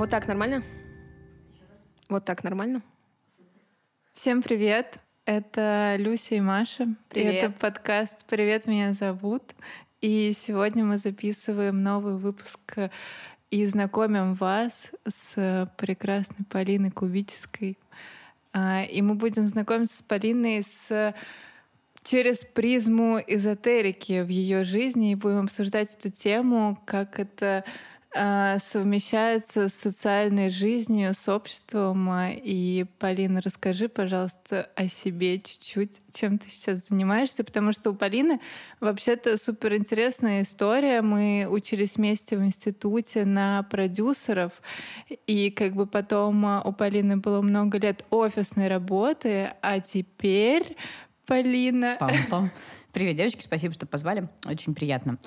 Вот так нормально? Вот так нормально? Всем привет! Это Люся и Маша. Привет. Это подкаст «Привет, меня зовут». И сегодня мы записываем новый выпуск и знакомим вас с прекрасной Полиной Кубической. А, И мы будем знакомиться с Полиной с через призму эзотерики в ее жизни и будем обсуждать эту тему, как это совмещается с социальной жизнью, с обществом. А, И, Полина, расскажи, пожалуйста, о себе чуть-чуть, чем ты сейчас занимаешься, потому что у Полины вообще-то суперинтересная история. Мы учились вместе в институте на продюсеров, и как бы потом а, у Полины было много лет офисной работы, а теперь Полина... Пам-пам. Привет, девочки, спасибо, что позвали. Очень приятно.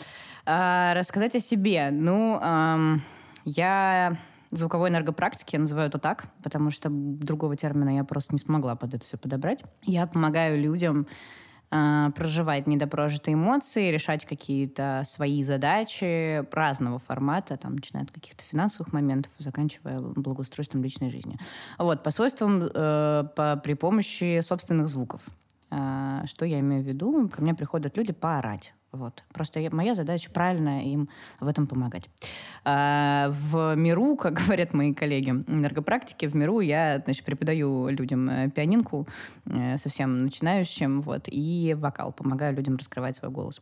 А, рассказать о себе. Ну, ам, я звуковой энергопрактики, я называю это так, потому что другого термина я просто не смогла под это все подобрать. Я помогаю людям а, проживать недопрожитые эмоции, решать какие-то свои задачи разного формата, там, начиная от каких-то финансовых моментов, заканчивая благоустройством личной жизни. Вот, по свойствам э, по, при помощи собственных звуков. А, Что я имею в виду? Ко мне приходят люди поорать. Вот. Просто я- моя задача правильно им в этом помогать. А, В миру, как говорят мои коллеги энергопрактики, в миру я значит, преподаю людям э, пианинку, э, совсем начинающим, вот, и вокал, помогаю людям раскрывать свой голос.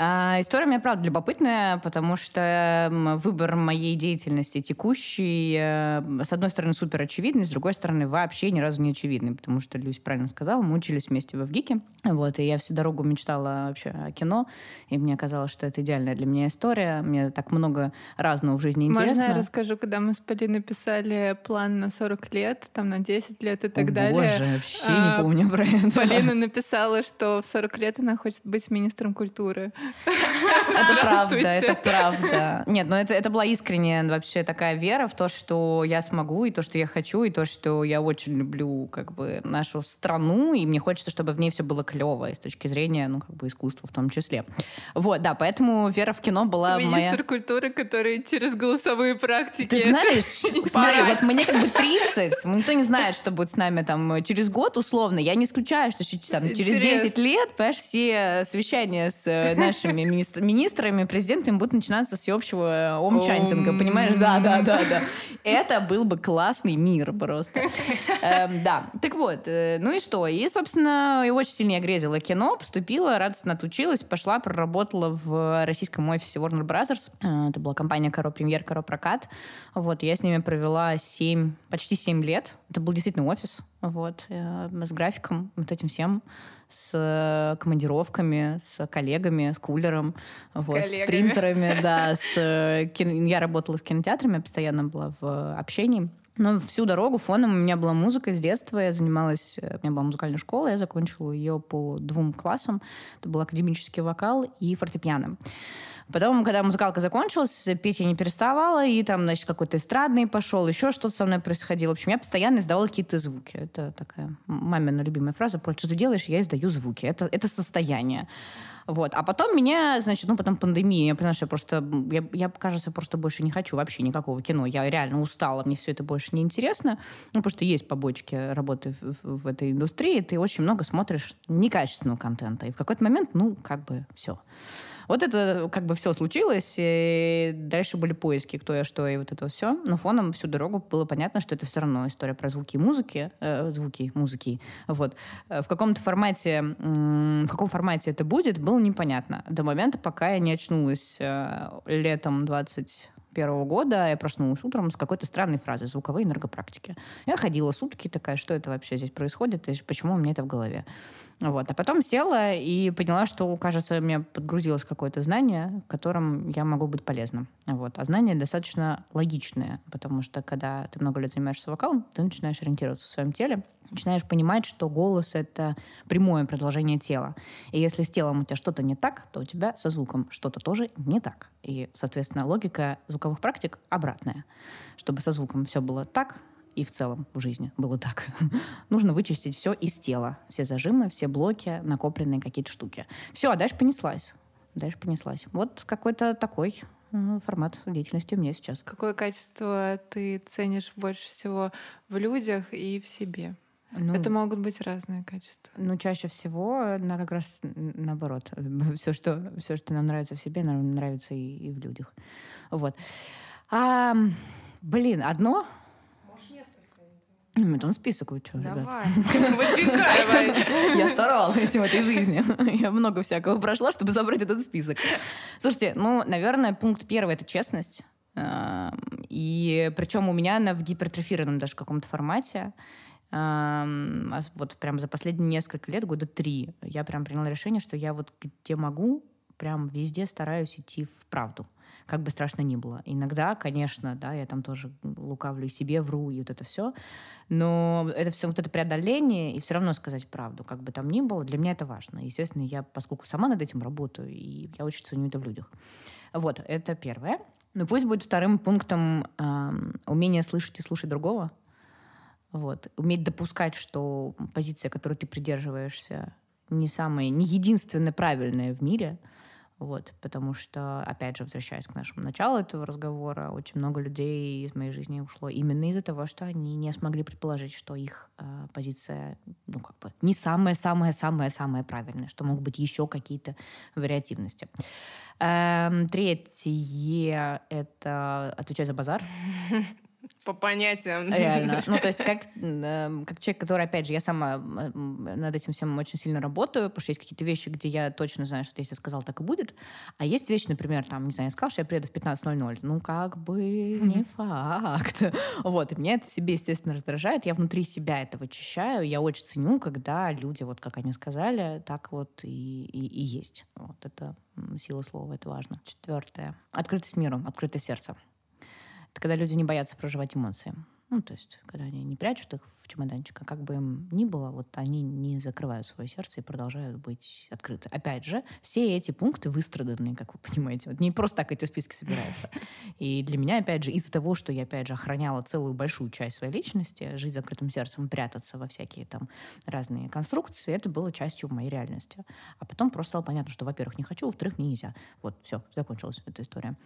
А, История у меня, правда, любопытная, потому что выбор моей деятельности текущий, э, с одной стороны, супер очевидный, с другой стороны, вообще ни разу не очевидный, потому что Люся правильно сказала, мы учились вместе в ВГИКе, вот, и я всю дорогу мечтала вообще о кино, и мне казалось, что это идеальная для меня история, мне так много разного в жизни интересно. Можно я расскажу, когда мы с Полиной писали план на 40 лет, там на 10 лет и так О, далее. Боже, вообще а, не помню про это. Полина написала, что в 40 лет она хочет быть министром культуры. Это правда, это правда. Нет, но это, это была искренняя вообще такая вера в то, что я смогу, и то, что я хочу, и то, что я очень люблю как бы нашу страну, и мне хочется, чтобы в ней все было клево, и с точки зрения, ну, как бы искусства в том числе. Вот, да, поэтому вера в кино была моя... Министр культуры, который через голосовые практики. Ты знаешь, смотри, вот мне как бы 30, никто не знает, что будет с нами там через год условно. Я не исключаю, что там, через Интересно. 10 лет, понимаешь, все совещания с э, нашими министр- министрами, президентами будут начинаться с всеобщего э, ом-чантинга, Ом. понимаешь? Да, да, да, да. Это был бы классный мир просто. Эм, Да, так вот, э, ну и что? И, собственно, и очень сильно я грезила кино, поступила, радостно отучилась, пошла, проработала в российском офисе Warner Brothers. Э, Это была компания «Каро Премьер», «Каро Прокат». Вот, я с ними провела 7, почти 7 лет. Это был действительно офис, вот, э, с графиком, вот этим всем, с э, командировками, с коллегами, с кулером, вот, с принтерами, да, с э, кин- я работала с кинотеатрами, постоянно была в общении. Но всю дорогу фоном у меня была музыка с детства. Я занималась... У меня была музыкальная школа, я закончила ее по двум классам. Это был академический вокал и фортепиано. Потом, когда музыкалка закончилась, петь я не переставала, и там, значит, какой-то эстрадный пошел, еще что-то со мной происходило. В общем, я постоянно издавала какие-то звуки. Это такая мамина любимая фраза. «Поль, что ты делаешь? Я издаю звуки. Это, это состояние. Вот. А потом меня, значит, ну, потом пандемия. Я поняла, что я просто, я, я, кажется, просто больше не хочу вообще никакого кино. Я реально устала, мне все это больше не интересно. Ну, потому что есть побочки работы в, в- этой индустрии. Ты очень много смотришь некачественного контента. И в какой-то момент, ну, как бы все. Вот это как бы все случилось, и дальше были поиски, кто я, что и вот это все. Но фоном всю дорогу было понятно, что это все равно история про звуки музыки, э, звуки, музыки. Вот. Э, В каком-то формате, в каком формате это будет, было непонятно. До момента, пока я не очнулась э, летом 21 года, я проснулась утром с какой-то странной фразой «звуковые энергопрактики». Я ходила сутки такая, что это вообще здесь происходит, и почему у меня это в голове. Вот. А потом села и поняла, что, кажется, мне подгрузилось какое-то знание, которым я могу быть полезна. Вот. А знание достаточно логичное, потому что, когда ты много лет занимаешься вокалом, ты начинаешь ориентироваться в своем теле, начинаешь понимать, что голос — это прямое продолжение тела. И если с телом у тебя что-то не так, то у тебя со звуком что-то тоже не так. И, соответственно, логика звуковых практик обратная. Чтобы со звуком все было так, и в целом в жизни было так. Нужно вычистить все из тела. Все зажимы, все блоки, накопленные какие-то штуки. Все, а дальше понеслась. Дальше понеслась. Вот какой-то такой э, формат деятельности у меня сейчас. Какое качество ты ценишь больше всего в людях и в себе? Ну, Это могут быть разные качества. Ну, чаще всего, на как раз наоборот. Все, что, все, что нам нравится в себе, нам нравится и, и в людях. Вот. А, блин, одно? Может, там список вы что, ребят? Давай. Выдвигай. Я старалась в этой жизни. Я много всякого прошла, чтобы собрать этот список. Слушайте, ну, наверное, пункт первый — это честность. Эм, И причем у меня она в гипертрофированном даже каком-то формате. А Вот прям за последние несколько лет, года три, я прям приняла решение, что я вот где могу, прям везде стараюсь идти в правду как бы страшно ни было. Иногда, конечно, да, я там тоже лукавлю и себе, вру, и вот это все. Но это все вот это преодоление, и все равно сказать правду, как бы там ни было, для меня это важно. Естественно, я, поскольку сама над этим работаю, и я очень ценю это в людях. Вот, это первое. Ну, пусть будет вторым пунктом эм, умение слышать и слушать другого. Вот. Уметь допускать, что позиция, которой ты придерживаешься, не самая, не единственная правильная в мире. Вот, потому что, опять же, возвращаясь к нашему началу этого разговора, очень много людей из моей жизни ушло именно из-за того, что они не смогли предположить, что их э, позиция, ну, как бы, не самая-самая-самая-самая правильная, что могут быть еще какие-то вариативности. Эм, третье — это отвечать за базар. По понятиям. Реально. Ну, то есть, как, э, как человек, который, опять же, я сама над этим всем очень сильно работаю, потому что есть какие-то вещи, где я точно знаю, что если сказал, так и будет. А есть вещи, например, там, не знаю, я сказал, что я приеду в 15.00. Ну, как бы не факт. Вот. И меня это в себе, естественно, раздражает. Я внутри себя этого очищаю. Я очень ценю, когда люди, вот как они сказали, так вот и, и, и есть. Вот это сила слова, это важно. Четвертое. Открытость миру, открытое сердце. Это когда люди не боятся проживать эмоции. Ну, то есть, когда они не прячут их чемоданчик, а как бы им ни было, вот они не закрывают свое сердце и продолжают быть открыты. Опять же, все эти пункты выстраданные, как вы понимаете. Вот не просто так эти списки собираются. И для меня, опять же, из-за того, что я, опять же, охраняла целую большую часть своей личности, жить закрытым сердцем, прятаться во всякие там разные конструкции, это было частью моей реальности. А потом просто стало понятно, что, во-первых, не хочу, во-вторых, мне нельзя. Вот, все, закончилась эта история.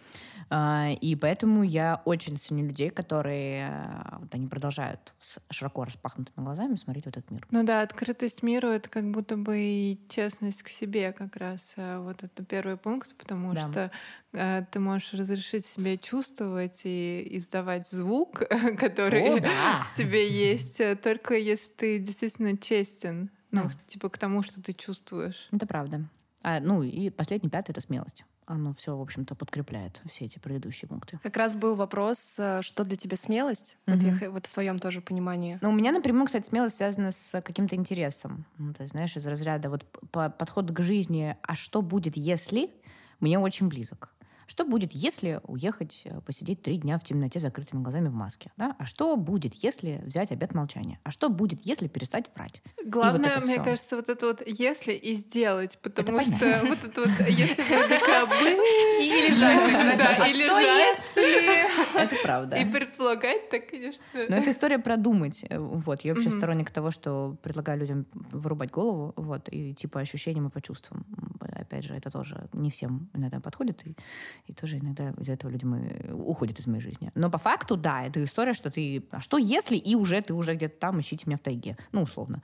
А, И поэтому я очень ценю людей, которые э, вот они продолжают широко распахнутыми глазами смотреть в этот мир. Ну да, открытость миру — это как будто бы и честность к себе как раз. э, Вот это первый пункт, потому Да. что э, ты можешь разрешить себе чувствовать и издавать звук, который О, да. в тебе есть, э, только если ты действительно честен, ну, Да. типа к тому, что ты чувствуешь. Это правда. А, ну и последний, пятый — это смелость. Оно все, в общем-то, подкрепляет все эти предыдущие пункты. Как раз был вопрос, э, что для тебя смелость? Вот, я вот в твоем тоже понимании. Но у меня напрямую, кстати, смелость связана с каким-то интересом. Ну, то есть, знаешь, из разряда вот по- подход к жизни, а что будет, если, мне очень близок. Что будет, если уехать, э, посидеть три дня в темноте с закрытыми глазами в маске? Да? А что будет, если взять обед молчания? А что будет, если перестать врать? Главное, это мне всё. кажется, вот это вот «если» и «сделать», потому понятно. что вот это вот «если бы докобы» И лежать. да, А и что лежать, Это правда. и предполагать, так, конечно. Но это история продумать. Э, Вот. Я вообще сторонник того, что предлагаю людям вырубать голову, вот, и идти по ощущениям и по чувствам. М, Опять же, это тоже не всем иногда подходит, и, и тоже иногда из-за этого люди мы, уходят из моей жизни. Но по факту, да, это история, что ты... А что если и уже ты уже где-то там, ищите меня в тайге? Ну, условно.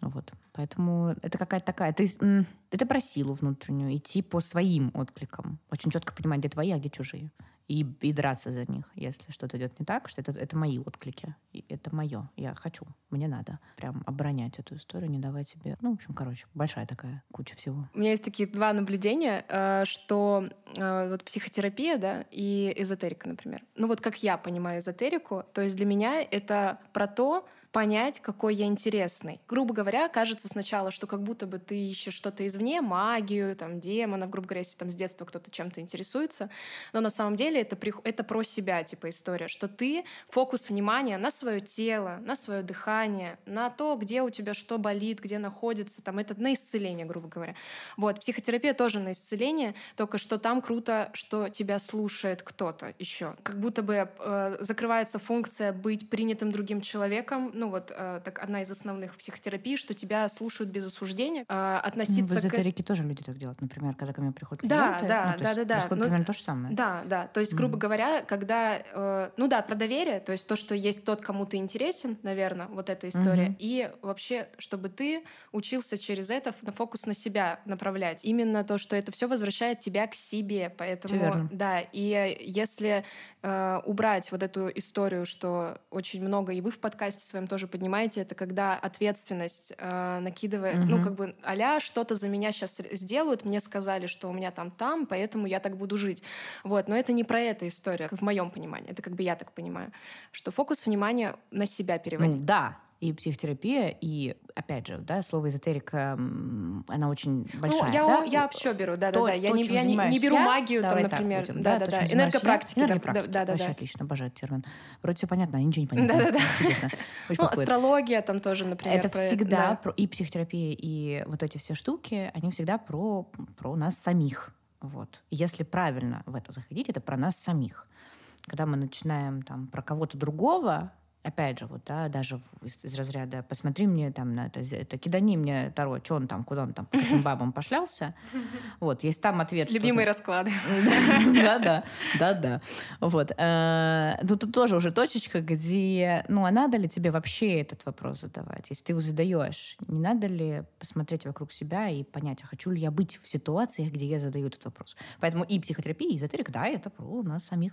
Вот. Поэтому это какая-то такая... М, это про силу внутреннюю, идти по своим откликам. Очень четко понимать, где твои, а где чужие. И, и драться за них, если что-то идет не так, что это, это мои отклики. И это мое. Я хочу. Мне надо прям оборонять эту историю, не давать себе... Ну, в общем, короче, большая такая куча всего. У меня есть такие два наблюдения, э, что э, вот психотерапия, да, и эзотерика, например. Ну вот как я понимаю эзотерику, то есть для меня это про то, понять, какой я интересный. Грубо говоря, кажется сначала, что как будто бы ты ищешь что-то извне, магию, там, демонов, грубо говоря, если там с детства кто-то чем-то интересуется, но на самом деле это, это про себя, типа, история, что ты фокус внимания на свое тело, на свое дыхание, на то, где у тебя что болит, где находится, там, это на исцеление, грубо говоря. Вот, психотерапия тоже на исцеление, только что там круто, что тебя слушает кто-то еще. Как будто бы э, закрывается функция быть принятым другим человеком, ну вот э, так одна из основных психотерапий, что тебя слушают без осуждения, э, относиться ну, в эзотерике к... тоже люди так делают, например, когда ко мне приходят да, клиенты, да, ну, да, да, да, ну, примерно то же самое. Да, да, то есть, грубо mm-hmm. говоря, когда, э, ну да, про доверие, то есть то, что есть тот, кому ты интересен, наверное, вот эта история, mm-hmm. и вообще, чтобы ты учился через это на фокус на себя направлять, именно то, что это все возвращает тебя к себе, поэтому, да, и если э, убрать вот эту историю, что очень много, и вы в подкасте своем тоже поднимаете, это когда ответственность э, накидывает, угу. ну, как бы, а что-то за меня сейчас сделают, мне сказали, что у меня там там, поэтому я так буду жить. Вот, но это не про эту историю, в моем понимании, это как бы я так понимаю, что фокус внимания на себя переводить. Ну, да, и психотерапия, и, опять же, да, слово эзотерика, она очень ну, большая. Ну, я, да? я все беру, да-да-да. Я, не, я не, не беру я, магию, там, например. Да-да-да. Энергопрактики. Энергопрактики. Да, да, Вообще да. отлично, обожаю термин. Вроде все понятно, а ничего не понятно. Да-да-да. Интересно. ну, астрология там тоже, например. Это всегда да. про, и психотерапия, и вот эти все штуки, они всегда про, про нас самих. Вот. Если правильно в это заходить, это про нас самих. Когда мы начинаем там про кого-то другого опять же, вот, да, даже из, из разряда «посмотри мне там на это, это кидани мне Таро, что он там, куда он там, по каким бабам пошлялся». Вот, есть там ответ, Любимые расклады. Да-да, да-да. Вот. Э, ну, тут тоже уже точечка, где, ну, а надо ли тебе вообще этот вопрос задавать? Если ты его задаешь, не надо ли посмотреть вокруг себя и понять, а хочу ли я быть в ситуациях, где я задаю этот вопрос? Поэтому и психотерапия, и эзотерика, да, это про нас самих,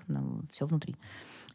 все внутри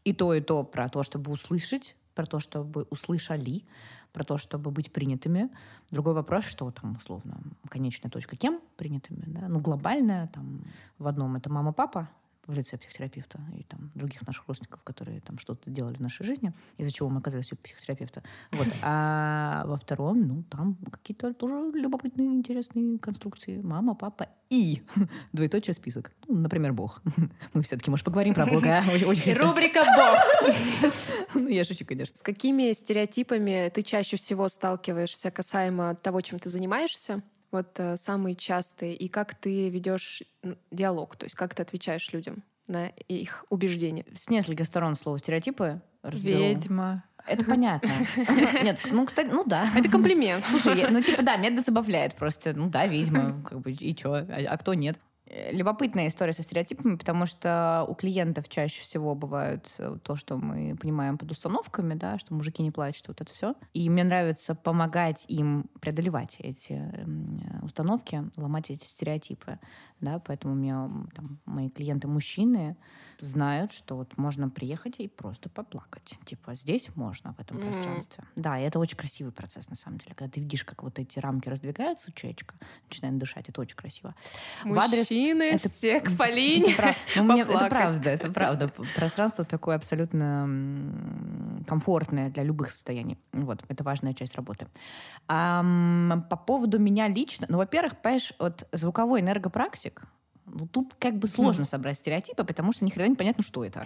и то, и то про то, чтобы услышать, про то, чтобы услышали, про то, чтобы быть принятыми. Другой вопрос, что там, условно, конечная точка кем принятыми, да? Ну, глобальная, там, в одном это мама-папа, в лице психотерапевта и там других наших родственников, которые там что-то делали в нашей жизни, из-за чего мы оказались у психотерапевта. Вот. А во втором, ну, там какие-то тоже любопытные, интересные конструкции. Мама, папа и двоеточие список. Ну, например, Бог. Мы все-таки, может, поговорим про Бога. Очень Рубрика «Бог». Ну, я шучу, конечно. С какими стереотипами ты чаще всего сталкиваешься касаемо того, чем ты занимаешься? Вот э, самые частые, и как ты ведешь диалог, то есть как ты отвечаешь людям на их убеждения? С нескольких сторон слова стереотипы разберу. Ведьма. Это понятно. Нет, ну, кстати, ну да. Это комплимент. Слушай, ну типа да, меня это забавляет просто. Ну да, ведьма, как бы, и чё, а, а кто нет? Э, любопытная история со стереотипами, потому что у клиентов чаще всего бывает э, то, что мы понимаем под установками, да, что мужики не плачут, вот это все. И мне нравится помогать им преодолевать эти эм, установки, ломать эти стереотипы, да, поэтому у меня там, мои клиенты мужчины знают, что вот можно приехать и просто поплакать. Типа здесь можно в этом mm-hmm. пространстве. Да, и это очень красивый процесс на самом деле, когда ты видишь, как вот эти рамки раздвигаются, человечка начинает дышать, это очень красиво. Мужчины в адрес это, все к Полине это, ну, мне, это правда, это правда. Пространство такое абсолютно комфортное для любых состояний. Вот, это важная часть работы. А, по поводу меня лично, ну, во-первых, понимаешь, вот звуковой энергопрактик, практик ну, тут как бы сложно mm. собрать стереотипы, потому что ни хрена не понятно, что это.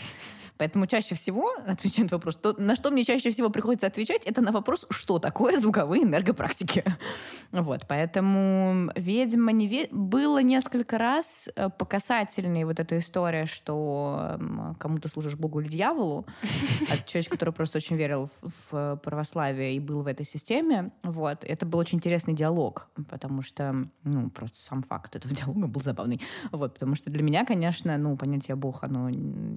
Поэтому чаще всего, отвечая на вопрос, то, на что мне чаще всего приходится отвечать, это на вопрос, что такое звуковые энергопрактики. Вот, поэтому ведьма не ве... было несколько раз э, по вот эта история, что кому-то служишь Богу или дьяволу, от человека, который просто очень верил в, в православие и был в этой системе. Вот, это был очень интересный диалог, потому что, ну, просто сам факт этого диалога был забавный. Вот, потому что для меня, конечно, ну, понятие Бог, оно,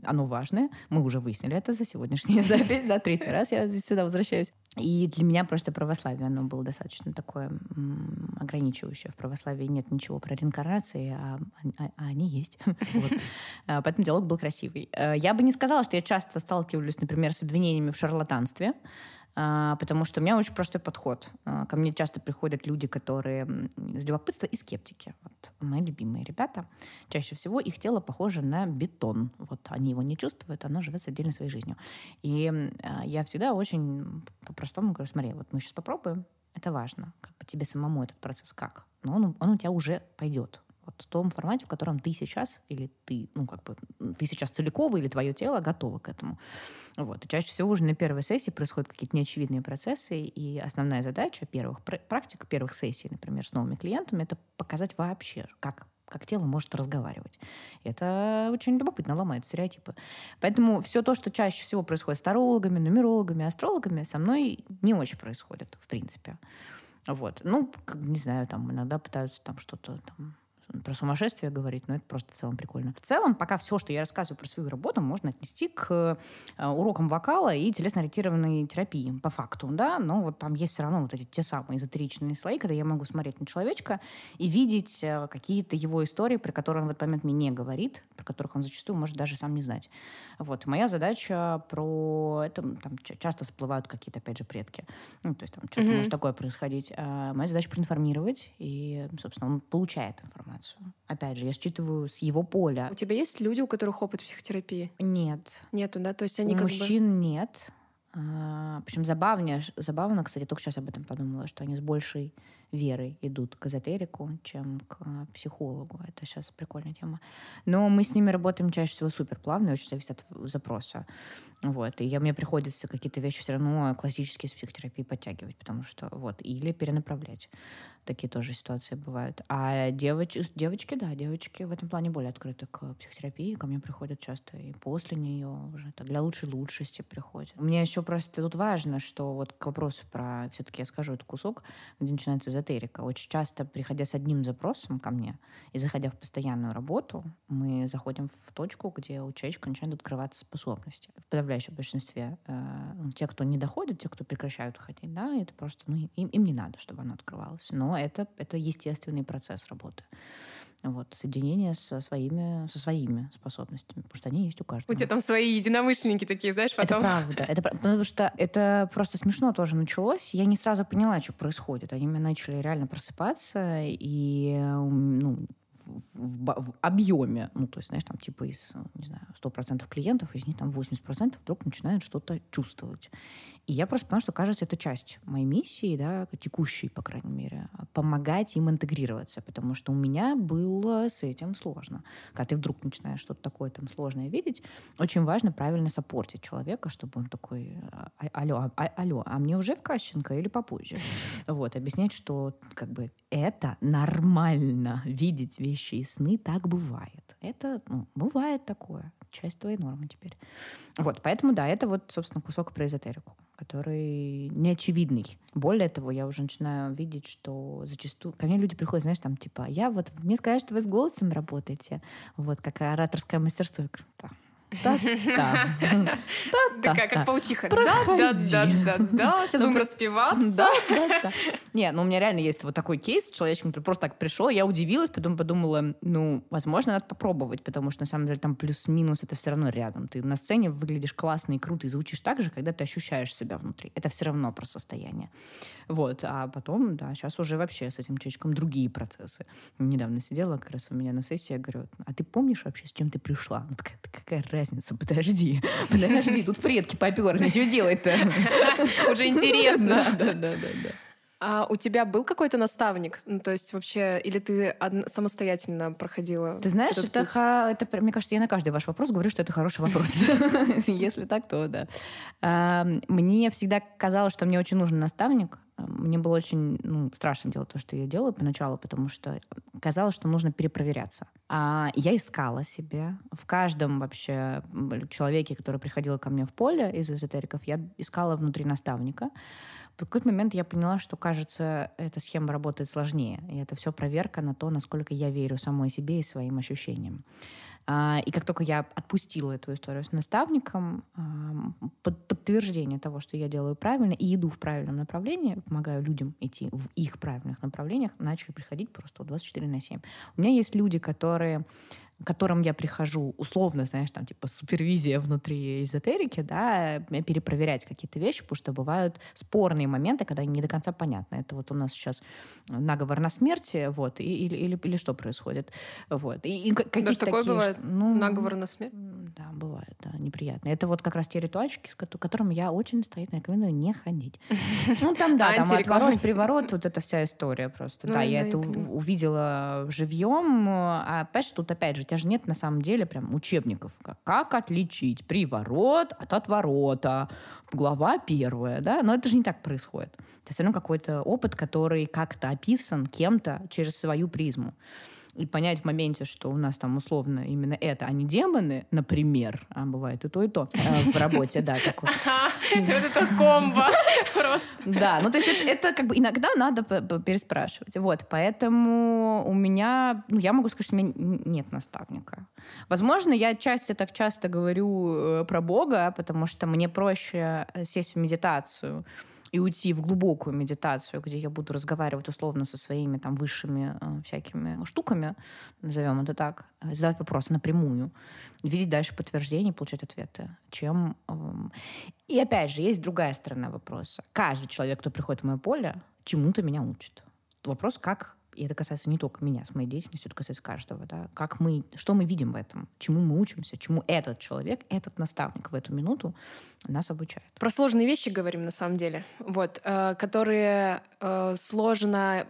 оно важное. Мы уже выяснили это за сегодняшнюю запись, да, третий раз я сюда возвращаюсь. И для меня просто православие, оно было достаточно такое ограничивающее. В православии нет ничего про реинкарнации, а, а, а они есть. А, поэтому диалог был красивый. Э, я бы не сказала, что я часто сталкиваюсь, например, с обвинениями в шарлатанстве. А, потому что у меня очень простой подход. А, ко мне часто приходят люди, которые из любопытства и скептики. Вот мои любимые ребята. Чаще всего их тело похоже на бетон. Вот они его не чувствуют, оно живет отдельно своей жизнью. И а, я всегда очень по-простому говорю, смотри, вот мы сейчас попробуем, это важно. Как бы тебе самому этот процесс как? Но он, он у тебя уже пойдет вот в том формате, в котором ты сейчас, или ты, ну, как бы, ты сейчас целиковый, или твое тело готово к этому. Вот. И чаще всего уже на первой сессии происходят какие-то неочевидные процессы, и основная задача первых практик, первых сессий, например, с новыми клиентами, это показать вообще, как как тело может разговаривать. Это очень любопытно, ломает стереотипы. Поэтому все то, что чаще всего происходит с тарологами, нумерологами, астрологами, со мной не очень происходит, в принципе. Вот. Ну, не знаю, там иногда пытаются там что-то там про сумасшествие говорить, но это просто в целом прикольно. В целом, пока все, что я рассказываю про свою работу, можно отнести к э, урокам вокала и телесно-ориентированной терапии, по факту, да, но вот там есть все равно вот эти те самые эзотеричные слои, когда я могу смотреть на человечка и видеть э, какие-то его истории, про которые он в этот момент мне не говорит, про которых он зачастую может даже сам не знать. Вот. моя задача про это, там часто всплывают какие-то, опять же, предки. Ну, то есть там что-то mm-hmm. может такое происходить. А моя задача проинформировать, и, собственно, он получает информацию. Опять же, я считываю с его поля. У тебя есть люди, у которых опыт психотерапии? Нет. Нету, да? То есть они у как мужчин бы... нет. А, причем забавнее, забавно, кстати, только сейчас об этом подумала, что они с большей верой идут к эзотерику, чем к психологу. Это сейчас прикольная тема. Но мы с ними работаем чаще всего супер плавно, очень зависит от запроса. Вот. И я, мне приходится какие-то вещи все равно классические с психотерапией подтягивать, потому что вот, или перенаправлять. Такие тоже ситуации бывают. А девоч, девочки, да, девочки в этом плане более открыты к психотерапии. Ко мне приходят часто и после нее уже так, для лучшей лучшести приходят. Мне еще просто тут важно, что вот к вопросу про, все-таки я скажу этот кусок, где начинается. Очень часто, приходя с одним запросом ко мне и заходя в постоянную работу, мы заходим в точку, где у человека начинают открываться способности. В подавляющем большинстве э, ну, те, кто не доходит, те, кто прекращают ходить, да, это просто, ну, им, им не надо, чтобы оно открывалось. Но это, это естественный процесс работы. Вот, соединение со своими, со своими способностями, потому что они есть у каждого. У тебя там свои единомышленники такие, знаешь, потом... Это правда. Это, потому что это просто смешно тоже началось. Я не сразу поняла, что происходит. Они начали реально просыпаться, и ну, в, в объеме, ну, то есть, знаешь, там, типа из, не знаю, 100% клиентов, из них там 80% вдруг начинают что-то чувствовать. И я просто поняла, что, кажется, это часть моей миссии, да, текущей, по крайней мере, помогать им интегрироваться, потому что у меня было с этим сложно. Когда ты вдруг начинаешь что-то такое там сложное видеть, очень важно правильно сопортить человека, чтобы он такой, «А, алло, а, алло, а мне уже в Кащенко или попозже? Вот, объяснять, что как бы это нормально видеть вещи и сны так бывает. Это, ну, бывает такое. Часть твоей нормы теперь. Вот, поэтому, да, это вот, собственно, кусок про эзотерику, который неочевидный. Более того, я уже начинаю видеть, что зачастую... Ко мне люди приходят, знаешь, там, типа, я вот... Мне сказали, что вы с голосом работаете. Вот, как ораторское мастерство. Я говорю, да, да-да. Такая, как паучиха. Да-да-да-да. Сейчас будем распеваться. Да-да-да. Не, ну у меня реально есть вот такой кейс с человечком, который просто так пришел. Я удивилась, потом подумала, ну, возможно, надо попробовать, потому что на самом деле там плюс-минус это все равно рядом. Ты на сцене выглядишь классно и круто, и звучишь так же, когда ты ощущаешь себя внутри. Это все равно про состояние. Вот. А потом, да, сейчас уже вообще с этим человечком другие процессы. Недавно сидела как раз у меня на сессии, я говорю, а ты помнишь вообще, с чем ты пришла? Она такая, какая разница? Подожди, подожди, тут предки поперли, что делать-то? Уже интересно. Да, да, да, да. А у тебя был какой-то наставник? Ну, то есть вообще, или ты од... самостоятельно проходила? Ты знаешь, это, ха... это, мне кажется, я на каждый ваш вопрос говорю, что это хороший вопрос. Если так, то да. Мне всегда казалось, что мне очень нужен наставник. Мне было очень ну, страшно делать то, что я делаю поначалу, потому что казалось, что нужно перепроверяться. А я искала себе в каждом вообще человеке, который приходил ко мне в поле из эзотериков, я искала внутри наставника. В какой-то момент я поняла, что, кажется, эта схема работает сложнее. И это все проверка на то, насколько я верю самой себе и своим ощущениям. А, и как только я отпустила эту историю с наставником, под подтверждение того, что я делаю правильно и иду в правильном направлении, помогаю людям идти в их правильных направлениях, начали приходить просто 24 на 7. У меня есть люди, которые к которым я прихожу, условно, знаешь, там, типа, супервизия внутри эзотерики, да, перепроверять какие-то вещи, потому что бывают спорные моменты, когда не до конца понятно. Это вот у нас сейчас наговор на смерть, вот, и, или, или, или что происходит, вот. И, и какие Даже такое такие, бывает? Ну, наговор на смерть? Да, бывает, да, неприятно. Это вот как раз те ритуальчики, с которым я очень настоятельно рекомендую не ходить. Ну, там, да, там отворот, приворот, вот эта вся история просто. Да, я это увидела живьем, а опять же, тут опять же, тебя же нет на самом деле прям учебников. Как, как отличить приворот от отворота. Глава первая, да? Но это же не так происходит. Это все равно какой-то опыт, который как-то описан кем-то через свою призму. И понять в моменте, что у нас там условно именно это, а не демоны, например, а бывает и то, и то э, в работе, да, такое. Это комбо просто. Да, ну то есть это, как бы иногда надо переспрашивать. Вот, поэтому у меня, ну я могу сказать, что у меня нет наставника. Возможно, я отчасти так часто говорю э, про Бога, потому что мне проще э, сесть в медитацию, и уйти в глубокую медитацию, где я буду разговаривать условно со своими там высшими э, всякими штуками, назовем это так, э, задавать вопросы напрямую, видеть дальше подтверждения, получать ответы, чем... Э, и опять же, есть другая сторона вопроса. Каждый человек, кто приходит в мое поле, чему-то меня учит. Вопрос, как и это касается не только меня с моей деятельностью, это касается каждого, да, как мы, что мы видим в этом, чему мы учимся, чему этот человек, этот наставник в эту минуту нас обучает. Про сложные вещи говорим на самом деле, вот, э, которые э, сложно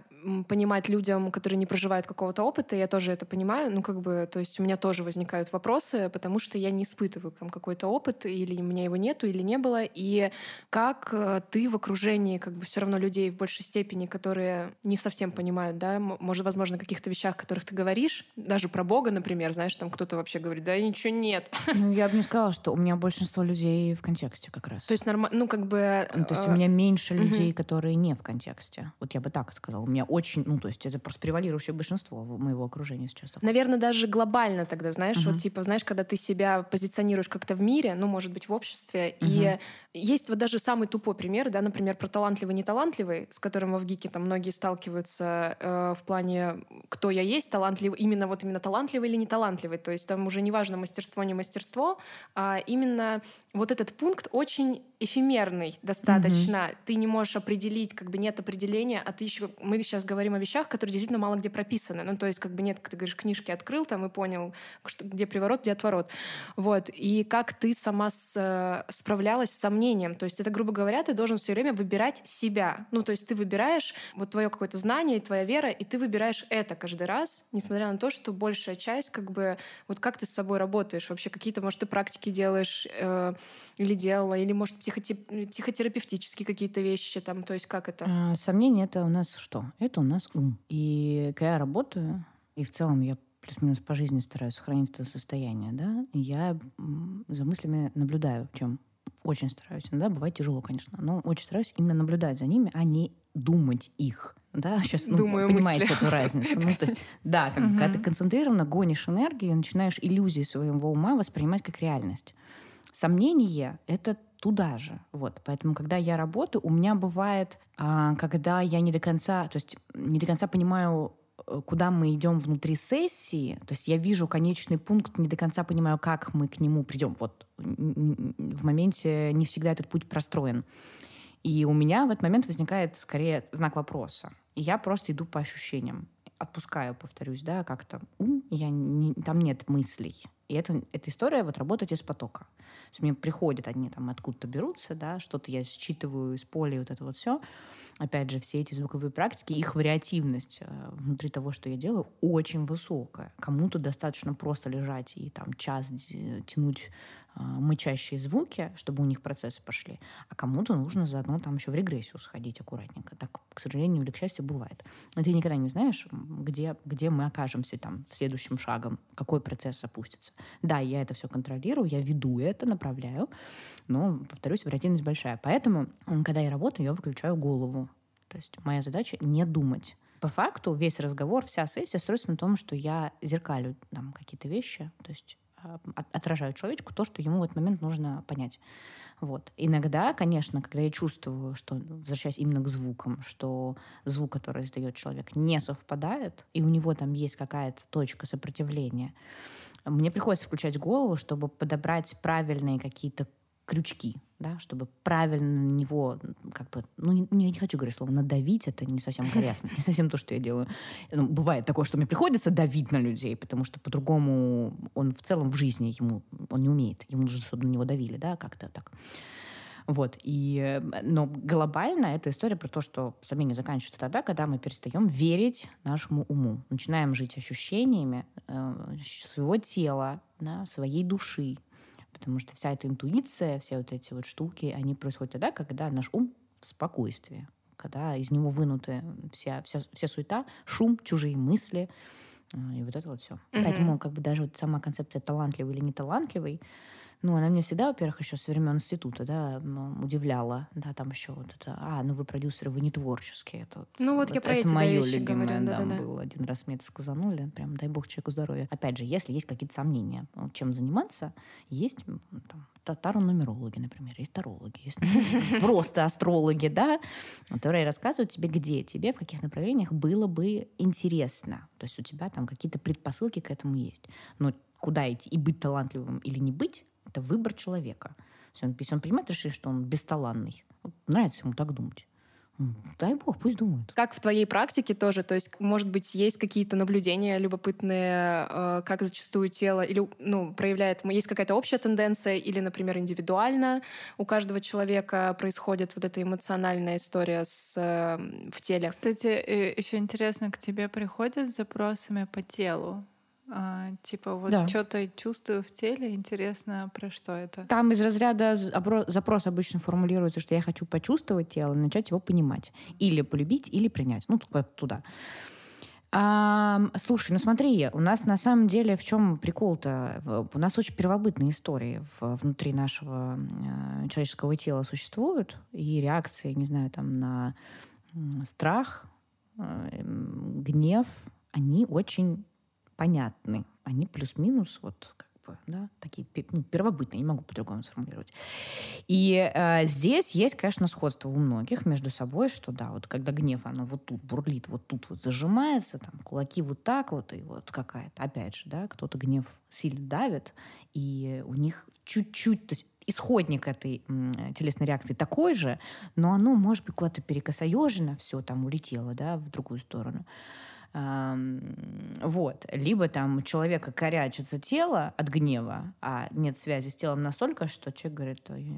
понимать людям, которые не проживают какого-то опыта, я тоже это понимаю, ну как бы, то есть у меня тоже возникают вопросы, потому что я не испытываю там какой-то опыт, или у меня его нету, или не было, и как э, ты в окружении как бы все равно людей в большей степени, которые не совсем понимают, да, может, возможно, каких-то вещах, которых ты говоришь, даже про Бога, например, знаешь, там кто-то вообще говорит, да ничего нет. Ну, я бы не сказала, что у меня большинство людей в контексте как раз. То есть нормально, ну как бы... То есть у э, меня меньше людей, которые не в контексте. Вот я бы так сказала. У меня очень, ну, то есть это просто превалирующее большинство моего окружения сейчас. Такое. Наверное, даже глобально тогда, знаешь, uh-huh. вот типа, знаешь, когда ты себя позиционируешь как-то в мире, ну, может быть, в обществе, uh-huh. и есть вот даже самый тупой пример, да, например, про талантливый, неталантливый, с которым в ГИКе там многие сталкиваются э, в плане, кто я есть, талантливый, именно вот именно талантливый или неталантливый, то есть там уже не важно мастерство, не мастерство, а именно вот этот пункт очень эфемерный достаточно. Mm-hmm. Ты не можешь определить, как бы нет определения, а ты еще, мы сейчас говорим о вещах, которые действительно мало где прописаны. Ну, то есть, как бы нет, ты говоришь, книжки открыл там и понял, что, где приворот, где отворот. Вот. И как ты сама с, э, справлялась с сомнением. То есть, это, грубо говоря, ты должен все время выбирать себя. Ну, то есть, ты выбираешь вот твое какое-то знание, твоя вера, и ты выбираешь это каждый раз, несмотря на то, что большая часть, как бы, вот как ты с собой работаешь, вообще какие-то, может, ты практики делаешь э, или делала, или, может, психо психотерапевтические какие-то вещи, там, то есть как это? А, сомнение — это у нас что? Это у нас ум. И когда я работаю, и в целом я плюс-минус по жизни стараюсь сохранить это состояние, да, я за мыслями наблюдаю, чем очень стараюсь. Иногда бывает тяжело, конечно, но очень стараюсь именно наблюдать за ними, а не думать их. Да, сейчас ну, Думаю, понимаете мысли. эту разницу. Ну, то есть, да, как, когда ты концентрированно гонишь энергию, начинаешь иллюзии своего ума воспринимать как реальность. Сомнение — это туда же. Вот. Поэтому, когда я работаю, у меня бывает, а, когда я не до конца, то есть не до конца понимаю, э, куда мы идем внутри сессии, то есть я вижу конечный пункт, не до конца понимаю, как мы к нему придем. Вот в моменте не всегда этот путь простроен. И у меня в этот момент возникает скорее знак вопроса. И я просто иду по ощущениям. Отпускаю, повторюсь, да, как-то ум, я не, там нет мыслей. И это, эта история вот работать из потока. То есть мне приходят они там откуда-то берутся, да, что-то я считываю из поля, вот это вот все. Опять же, все эти звуковые практики, их вариативность э, внутри того, что я делаю, очень высокая. Кому-то достаточно просто лежать и там час тянуть мычащие звуки, чтобы у них процессы пошли, а кому-то нужно заодно там еще в регрессию сходить аккуратненько. Так, к сожалению или к счастью, бывает. Но ты никогда не знаешь, где, где мы окажемся там в следующем шагом, какой процесс запустится. Да, я это все контролирую, я веду это, направляю, но, повторюсь, вариативность большая. Поэтому, когда я работаю, я выключаю голову. То есть моя задача не думать. По факту весь разговор, вся сессия строится на том, что я зеркалю там какие-то вещи, то есть а, отражаю человечку то, что ему в этот момент нужно понять. Вот. Иногда, конечно, когда я чувствую, что, возвращаясь именно к звукам, что звук, который издает человек, не совпадает, и у него там есть какая-то точка сопротивления, мне приходится включать голову, чтобы подобрать правильные какие-то крючки, да, чтобы правильно на него, как бы, ну, не, не хочу говорить слово надавить, это не совсем корректно, не совсем то, что я делаю. Ну, бывает такое, что мне приходится давить на людей, потому что по-другому он в целом в жизни ему, он не умеет, ему нужно, чтобы на него давили, да, как-то так. Вот. И, но глобально эта история про то, что сомнения заканчиваются тогда, когда мы перестаем верить нашему уму. Начинаем жить ощущениями э, своего тела, да, своей души. Потому что вся эта интуиция, все вот эти вот штуки, они происходят тогда, когда наш ум в спокойствии, когда из него вынуты вся, вся, вся суета, шум, чужие мысли, И вот это вот все. Mm-hmm. Поэтому как бы даже вот сама концепция талантливый или не талантливый, ну, она меня всегда, во-первых, еще со времен института, да, удивляла, да, там еще вот это, а, ну вы продюсеры, вы не творческие. Это, ну вот, вот я про это эти мое вещи любимое, говорю, да, да, да. был один раз мне это сказанули, прям дай бог человеку здоровья. Опять же, если есть какие-то сомнения, чем заниматься, есть там, татаро-нумерологи, например, есть тарологи, есть ну, просто астрологи, да, которые рассказывают тебе, где тебе, в каких направлениях было бы интересно. То есть у тебя там какие-то предпосылки к этому есть. Но куда идти и быть талантливым или не быть, это выбор человека. Если он, если он принимает решение, что он бесталанный, вот нравится ему так думать. Дай бог, пусть думают. Как в твоей практике тоже, то есть, может быть, есть какие-то наблюдения любопытные, э, как зачастую тело или ну, проявляет, есть какая-то общая тенденция или, например, индивидуально у каждого человека происходит вот эта эмоциональная история с, э, в теле. Кстати, э, еще интересно, к тебе приходят с запросами по телу? А, типа вот да. что-то чувствую в теле, интересно, про что это? Там из разряда запрос обычно формулируется, что я хочу почувствовать тело, начать его понимать. Или полюбить, или принять. Ну, туда. А, слушай, ну смотри, у нас на самом деле в чем прикол-то? У нас очень первобытные истории в, внутри нашего э, человеческого тела существуют, и реакции, не знаю, там на страх, э, гнев, они очень понятны. Они плюс-минус вот как бы, да, такие ну, первобытные, не могу по-другому сформулировать. И э, здесь есть, конечно, сходство у многих между собой, что да, вот когда гнев, оно вот тут бурлит, вот тут вот зажимается, там кулаки вот так вот, и вот какая-то, опять же, да, кто-то гнев сильно давит, и у них чуть-чуть, то есть исходник этой телесной реакции такой же, но оно, может быть, куда-то перекосоежено, все там улетело, да, в другую сторону. Вот. Либо там у человека корячится тело от гнева, а нет связи с телом настолько, что человек говорит, я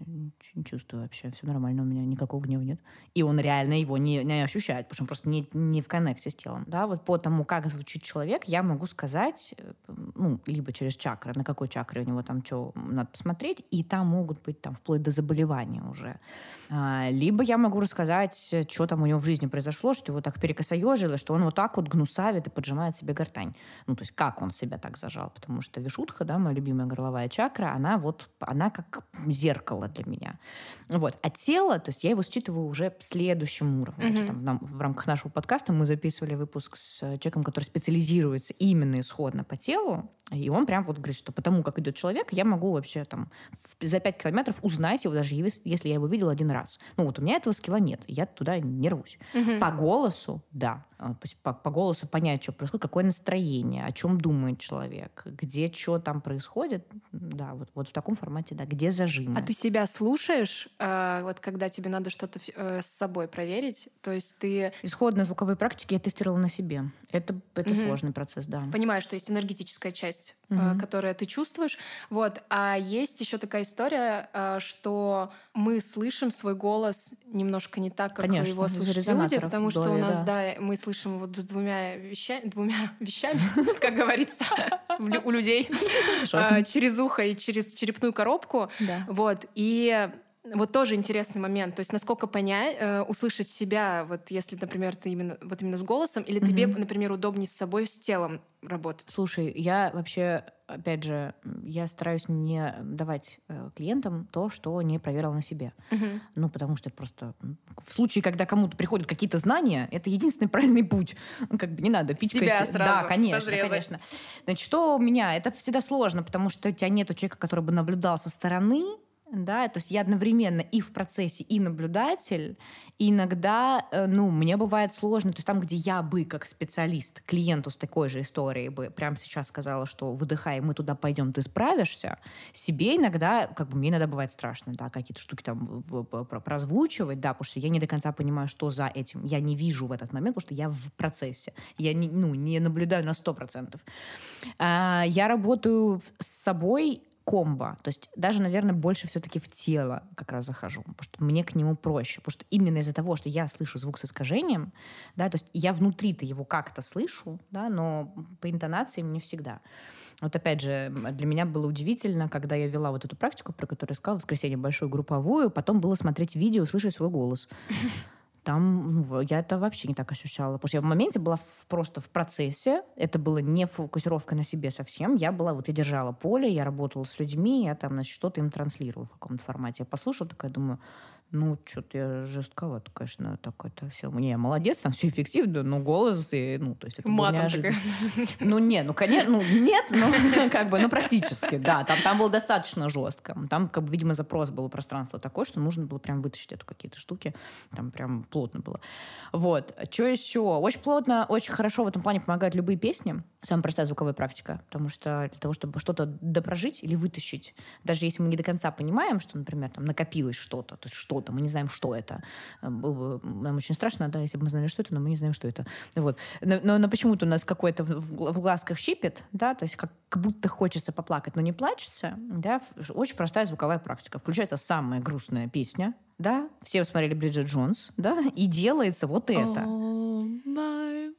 не чувствую вообще, все нормально, у меня никакого гнева нет. И он реально его не, не ощущает, потому что он просто не, не в коннекте с телом. Да, вот по тому, как звучит человек, я могу сказать, э, ну, либо через чакры, на какой чакре у него там что надо посмотреть, и там могут быть там вплоть до заболевания уже. А, либо я могу рассказать, что там у него в жизни произошло, что его так перекосоежило, что он вот так вот гнусавит и поджимает себе гортань. Ну, то есть как он себя так зажал? Потому что вишутха, да, моя любимая горловая чакра, она вот, она как зеркало для меня. Вот. А тело, то есть я его считываю уже в следующем уровне. Mm-hmm. Там, нам, в рамках нашего подкаста мы записывали выпуск с человеком, который специализируется именно исходно по телу, и он прям вот говорит, что потому как идет человек, я могу вообще там за 5 километров узнать его, даже если я его видел один раз. Ну вот у меня этого скилла нет, я туда не рвусь. Угу. По голосу, да. А, по, по голосу понять, что происходит, какое настроение, о чем думает человек, где что там происходит. Да, вот, вот в таком формате, да, где зажимы. А ты себя слушаешь, э, вот когда тебе надо что-то э, с собой проверить? То есть ты... Исходно звуковые практики я тестировала на себе. Это, это угу. сложный процесс, да. Понимаю, что есть энергетическая часть, угу. э, которую ты чувствуешь. Вот. А есть еще такая история, э, что мы слышим свой голос немножко не так, как Конечно, его слышат люди, потому что у нас, да, да мы слышим вот с двумя вещами, двумя вещами, как говорится, у людей, а, через ухо и через черепную коробку. Вот. И вот тоже интересный момент. То есть насколько понять, э, услышать себя, вот если, например, ты именно вот именно с голосом, или mm-hmm. тебе, например, удобнее с собой, с телом работать? Слушай, я вообще, опять же, я стараюсь не давать э, клиентам то, что не проверил на себе. Mm-hmm. Ну, потому что это просто... В случае, когда кому-то приходят какие-то знания, это единственный правильный путь. Ну, как бы не надо пить Себя сразу Да, конечно, разрезать. конечно. Значит, что у меня? Это всегда сложно, потому что у тебя нет человека, который бы наблюдал со стороны, да, то есть я одновременно и в процессе, и наблюдатель, и иногда, э, ну, мне бывает сложно, то есть там, где я бы как специалист клиенту с такой же историей бы прямо сейчас сказала, что выдыхай, мы туда пойдем, ты справишься, себе иногда, как бы мне иногда бывает страшно, да, какие-то штуки там прозвучивать, да, потому что я не до конца понимаю, что за этим, я не вижу в этот момент, потому что я в процессе, я не, ну, не наблюдаю на 100%. А, я работаю с собой комбо. То есть даже, наверное, больше все-таки в тело как раз захожу, потому что мне к нему проще. Потому что именно из-за того, что я слышу звук с искажением, да, то есть я внутри-то его как-то слышу, да, но по интонации не всегда. Вот опять же, для меня было удивительно, когда я вела вот эту практику, про которую я сказала, в воскресенье большую групповую, потом было смотреть видео слышать свой голос. Там я это вообще не так ощущала. Потому что я в моменте была в, просто в процессе. Это было не фокусировка на себе совсем. Я была, вот я держала поле, я работала с людьми, я там, значит, что-то им транслировала в каком-то формате. Я послушала, такая думаю, ну, что-то я жестковато, конечно, так это все. Мне молодец, там все эффективно, но голос, и, ну, то есть это Матом неожиданно. Ну, нет, ну, конечно, ну, нет, ну, как бы, ну, практически, да. Там, там было достаточно жестко. Там, как бы, видимо, запрос был пространство такое, что нужно было прям вытащить эту какие-то штуки. Там прям плотно было. Вот. Что еще? Очень плотно, очень хорошо в этом плане помогают любые песни. Самая простая звуковая практика. Потому что для того, чтобы что-то допрожить или вытащить, даже если мы не до конца понимаем, что, например, там накопилось что-то, то есть что-то, мы не знаем, что это. Э, нам очень страшно, да, если бы мы знали, что это, но мы не знаем, что это. Вот. Но, но, но почему-то у нас какой-то в, в глазках щипет, да, то есть как, как будто хочется поплакать, но не плачется, да, очень простая звуковая практика. Включается самая грустная песня, да, все смотрели Бриджит Джонс, да, и делается вот это. Oh, my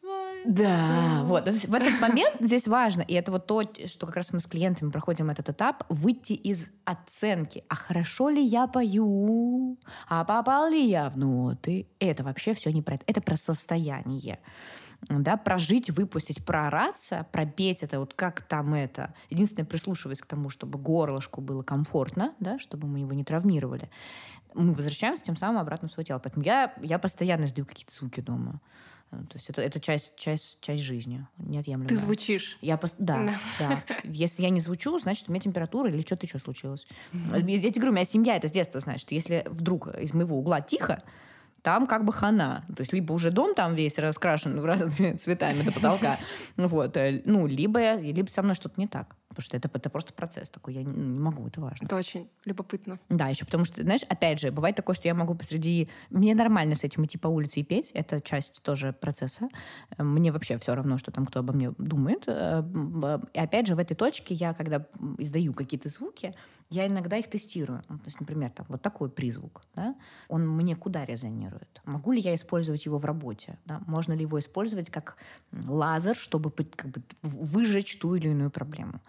да, вот. В этот момент здесь важно, и это вот то, что как раз мы с клиентами проходим этот этап, выйти из оценки. А хорошо ли я пою? А попал ли я в ноты? Это вообще все не про это. Это про состояние да, прожить, выпустить, проораться, пропеть это, вот как там это. Единственное, прислушиваясь к тому, чтобы горлышку было комфортно, да, чтобы мы его не травмировали мы возвращаемся тем самым обратно в свое тело. Поэтому я, я постоянно издаю какие-то звуки дома. Э, то есть это, это часть, часть, часть жизни, неотъемлемая. Ты звучишь. Я пос... Да, да. Если я не звучу, значит, у меня температура или что-то еще случилось. Mm-hmm. Я тебе говорю, у меня семья это с детства знает, что если вдруг из моего угла тихо, там как бы хана. То есть либо уже дом там весь раскрашен разными цветами до потолка, вот, э, ну, либо, либо со мной что-то не так. Потому что это, это просто процесс такой. Я не, не могу, это важно. Это очень любопытно. Да, еще потому что, знаешь, опять же, бывает такое, что я могу посреди... Мне нормально с этим идти по улице и петь. Это часть тоже процесса. Мне вообще все равно, что там кто обо мне думает. Э, и опять же, в этой точке я, когда издаю какие-то звуки, я иногда их тестирую. Ну, то есть, например, там вот такой призвук. Да? Он мне куда резонирует? Могу ли я использовать его в работе? Да? Можно ли его использовать как лазер, чтобы как бы, выжечь ту или иную проблему?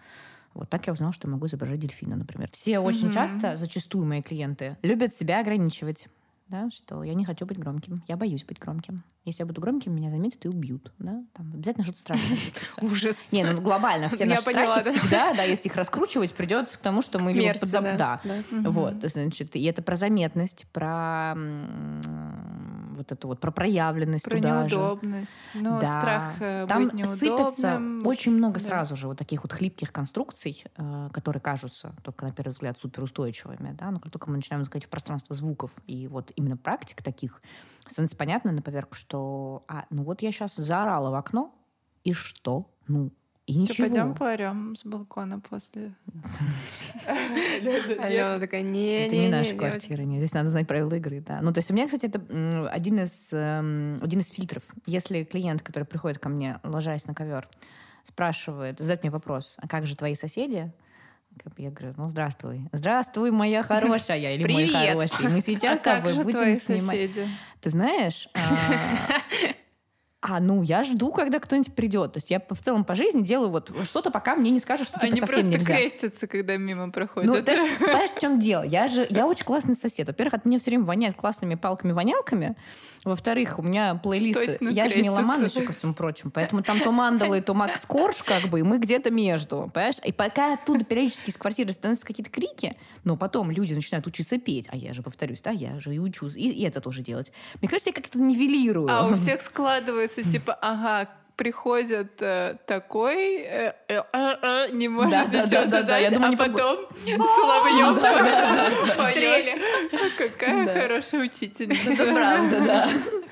Вот так я узнала, что могу изображать дельфина, например. Все очень часто, зачастую мои клиенты, любят себя ограничивать да, что я не хочу быть громким, я боюсь быть громким. Если я буду громким, меня заметят и убьют, да, там обязательно что-то страшное Ужас. Не, ну глобально все наши страхи всегда, да, если их раскручивать, придется к тому, что мы либо подзаб... Да, вот, значит, и это про заметность, про вот это вот, про проявленность про туда неудобность, же. ну, да. страх э, Там быть сыпется очень много сразу же вот таких вот хлипких конструкций, э, которые кажутся только на первый взгляд суперустойчивыми, да, но как только мы начинаем заходить в пространство звуков и вот именно практик таких, становится понятно на поверку, что, а, ну вот я сейчас заорала в окно, и что? Ну, и ничего. Что, пойдем поорем с балкона после? Алена такая, не Это не наша квартира, нет. Здесь надо знать правила игры, да. Ну, то есть у меня, кстати, это один из, эм, один из фильтров. Если клиент, который приходит ко мне, ложась на ковер, спрашивает, задает мне вопрос, а как же твои соседи? Я говорю, ну, здравствуй. Здравствуй, моя хорошая или мой хороший. Мы сейчас с тобой будем снимать. Ты знаешь, а, ну, я жду, когда кто-нибудь придет. То есть я в целом по жизни делаю вот что-то, пока мне не скажут, что типа Они совсем просто нельзя. крестятся, когда мимо проходят. Ну, даже, понимаешь, в чем дело? Я же, я очень классный сосед. Во-первых, от меня все время воняет классными палками-вонялками. Во-вторых, у меня плейлист... Точно я же не ломан еще, ко всему прочему. Поэтому там то мандалы, то Макс Корж, как бы, и мы где-то между. Понимаешь? И пока оттуда периодически из квартиры становятся какие-то крики, но потом люди начинают учиться петь. А я же, повторюсь, да, я же и учусь. И, и это тоже делать. Мне кажется, я как-то нивелирую. А у всех складывается, типа, ага, приходит э, такой, э, э, э, э, не может да, ничего да, да, да, я думаю, а потом соловьем поет. Какая хорошая учительница. Это правда, да.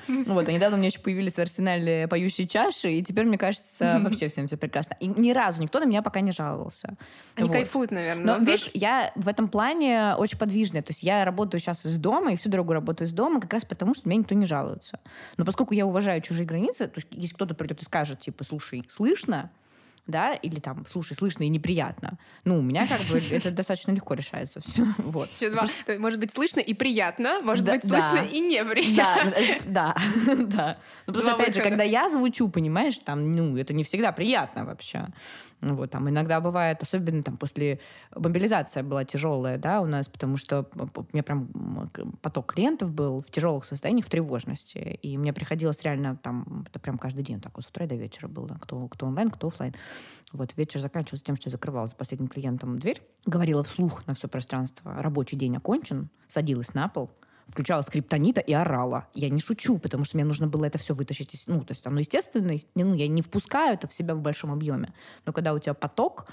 Вот, а недавно у меня еще появились в арсенале поющие чаши, и теперь, мне кажется, вообще всем все прекрасно. И ни разу никто на меня пока не жаловался. Они вот. кайфуют, наверное. Но, видишь, я в этом плане очень подвижная. То есть я работаю сейчас из дома, и всю дорогу работаю из дома, как раз потому, что меня никто не жалуется. Но поскольку я уважаю чужие границы, то есть если кто-то придет и скажет, типа, слушай, слышно, да, или там, слушай, слышно и неприятно. Ну, у меня как бы это достаточно легко решается все. Вот. Может быть слышно и приятно, может быть слышно и неприятно. Да, да, да. Ну, потому что, опять же, когда я звучу, понимаешь, там, ну, это не всегда приятно вообще. Ну вот, там иногда бывает, особенно там после мобилизация была тяжелая, да, у нас, потому что у меня прям поток клиентов был в тяжелых состояниях, в тревожности, и мне приходилось реально там, это прям каждый день так, вот с утра до вечера было, кто, кто онлайн, кто офлайн. Вот, вечер заканчивался тем, что я закрывала за последним клиентом дверь, говорила вслух на все пространство, рабочий день окончен, садилась на пол, включала скриптонита и орала. Я не шучу, потому что мне нужно было это все вытащить. Ну, то есть оно естественно, ну, я не впускаю это в себя в большом объеме. Но когда у тебя поток,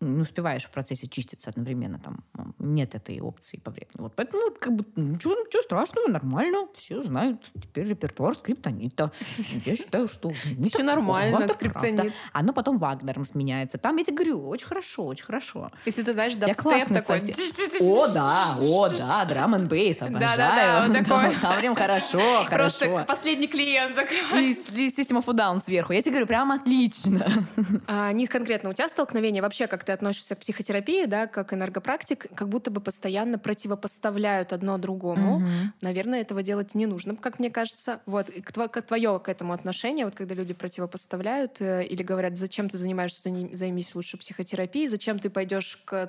не успеваешь в процессе чиститься одновременно, там нет этой опции по времени. Вот поэтому ну, как бы ничего, ничего страшного, нормально, все знают. Теперь репертуар скриптонита. Я считаю, что все нормально, скриптонит. Оно потом Вагнером сменяется. Там, я тебе говорю, очень хорошо, очень хорошо. Если ты знаешь дабстеп такой. О, да, о, да, драм н бейс, обожаю да, вот такой. Там прям хорошо, хорошо. Просто последний клиент закрывается. И System of a Down сверху. Я тебе говорю, прям отлично. А, не конкретно у тебя столкновение, вообще, как ты относишься к психотерапии, да, как энергопрактик, как будто бы постоянно противопоставляют одно другому. Угу. Наверное, этого делать не нужно, как мне кажется. Вот, и твое к этому отношение, вот когда люди противопоставляют э, или говорят, зачем ты занимаешься, займись лучше психотерапией, зачем ты пойдешь к,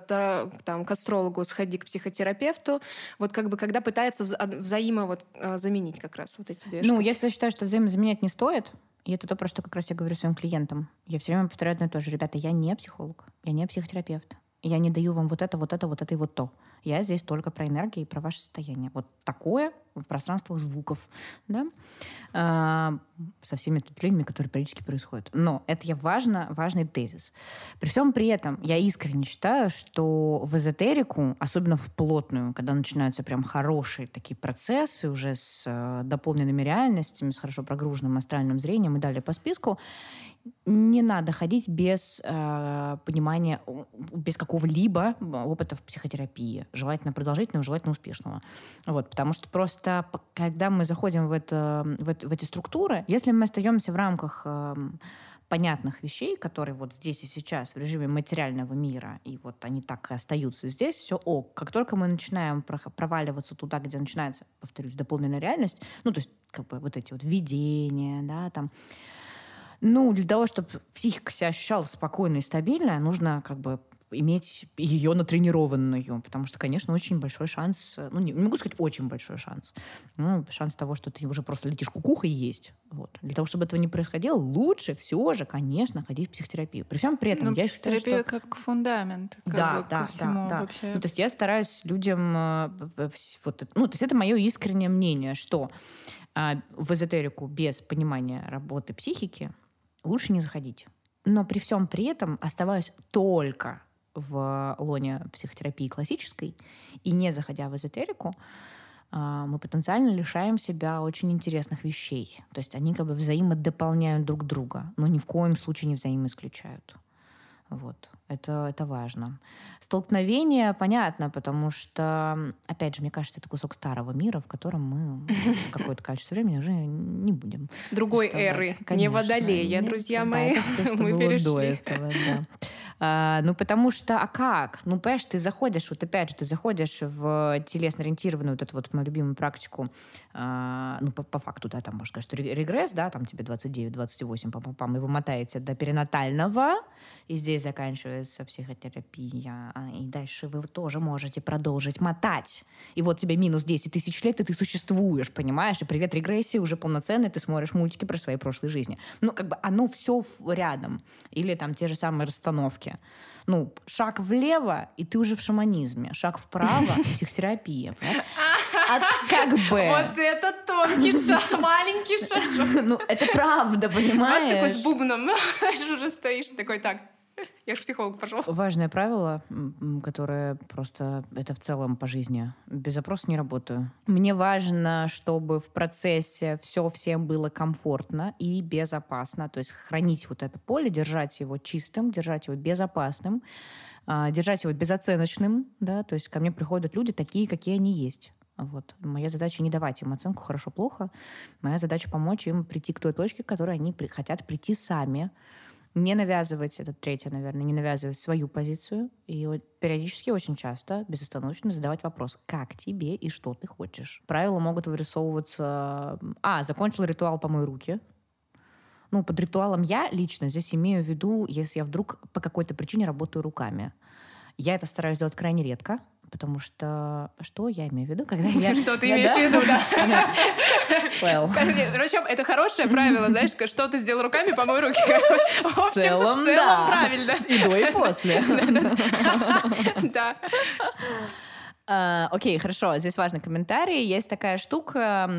там, к астрологу, сходи к психотерапевту. Вот как бы когда пытается взаимо вот а, заменить как раз вот эти две Ну, штуки? я всегда считаю, что взаимозаменять не стоит. И это то, про что как раз я говорю своим клиентам. Я все время повторяю одно и то же. Ребята, я не психолог, я не психотерапевт. Я не даю вам вот это, вот это, вот это и вот то. Я здесь только про энергию и про ваше состояние. Вот такое в пространствах звуков, да, а, со всеми ответвлениями, которые периодически происходят. Но это я важно, важный тезис. При всем при этом я искренне считаю, что в эзотерику, особенно в плотную, когда начинаются прям хорошие такие процессы уже с э, дополненными реальностями, с хорошо прогруженным астральным зрением и далее по списку, не надо ходить без э, понимания, без какого-либо опыта в психотерапии. Желательно продолжительного, желательно успешного. Вот, потому что просто, когда мы заходим в, это, в, это, в эти структуры, если мы остаемся в рамках э, понятных вещей, которые вот здесь и сейчас в режиме материального мира, и вот они так и остаются здесь, все ок. Как только мы начинаем проваливаться туда, где начинается, повторюсь, дополненная реальность, ну, то есть как бы вот эти вот видения, да, там, ну, для того, чтобы психика себя ощущала спокойно и стабильно, нужно как бы иметь ее натренированную, потому что, конечно, очень большой шанс, ну, не, не могу сказать очень большой шанс, ну, шанс того, что ты уже просто летишь кукухой есть. Вот. Для того, чтобы этого не происходило, лучше все же, конечно, ходить в психотерапию. При всем при этом ну, я психотерапия считаю, что... как фундамент как да, бы, да, ко всему да, да. вообще. Ну, то есть я стараюсь людям... Э, вот, ну, то есть это мое искреннее мнение, что а, в эзотерику без понимания работы психики лучше не заходить. Но при всем при этом оставаюсь только в лоне психотерапии классической и не заходя в эзотерику, а, мы потенциально лишаем себя очень интересных вещей. То есть они как бы взаимодополняют друг друга, но ни в коем случае не взаимоисключают. Вот. Это, это важно. Столкновение понятно, потому что, опять же, мне кажется, это кусок старого мира, в котором мы какое-то количество времени уже не будем. Другой эры, Конечно. не водолея, друзья мои. Да, это все, мы перешли. этого, да. А, ну, потому что, а как? Ну, понимаешь, ты заходишь, вот опять же, ты заходишь в телесно-ориентированную вот эту вот мою любимую практику, а, ну, по, по факту, да, там, можно сказать, что регресс, да, там тебе 29-28, пам-пам, и вы мотаете до перинатального, и здесь заканчивается психотерапия, а, и дальше вы тоже можете продолжить мотать. И вот тебе минус 10 тысяч лет, и ты существуешь, понимаешь? И привет регрессии уже полноценный, ты смотришь мультики про свои прошлые жизни. Ну, как бы оно все рядом. Или там те же самые расстановки. Ну, шаг влево, и ты уже в шаманизме. Шаг вправо — психотерапия. А как бы... Вот это тонкий шаг, маленький шаг. Ну, это правда, понимаешь? Вас такой с бубном, уже стоишь, такой, так, я же психолог пошел. Важное правило, которое просто это в целом по жизни. Без запроса не работаю. Мне важно, чтобы в процессе все всем было комфортно и безопасно. То есть хранить вот это поле, держать его чистым, держать его безопасным, а, держать его безоценочным. Да? То есть ко мне приходят люди такие, какие они есть. Вот. Моя задача не давать им оценку хорошо-плохо. Моя задача помочь им прийти к той точке, к которой они при- хотят прийти сами Не навязывать, это третье, наверное, не навязывать свою позицию. И периодически, очень часто, безостановочно задавать вопрос, как тебе и что ты хочешь. Правила могут вырисовываться... А, закончил ритуал «помой руки». Ну, под ритуалом я лично здесь имею в виду, если я вдруг по какой-то причине работаю руками. Я это стараюсь делать крайне редко, потому что... Что я имею в виду, когда я... Что ты имеешь в виду, да? Well. Причем это хорошее правило, знаешь, что ты сделал руками, помой руки. В целом, в целом да. правильно. И до, и после. Да. А, Окей, хорошо. Здесь важный комментарий. Есть такая штука,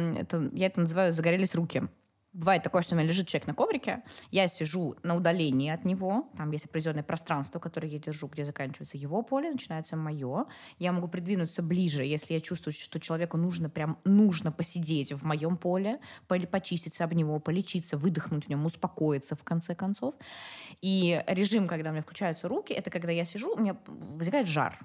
я это называю «загорелись руки». Бывает такое, что у меня лежит человек на коврике, я сижу на удалении от него, там есть определенное пространство, которое я держу, где заканчивается его поле, начинается мое. Я могу придвинуться ближе, если я чувствую, что человеку нужно прям нужно посидеть в моем поле, почиститься об него, полечиться, выдохнуть в нем, успокоиться в конце концов. И режим, когда у меня включаются руки, это когда я сижу, у меня возникает жар.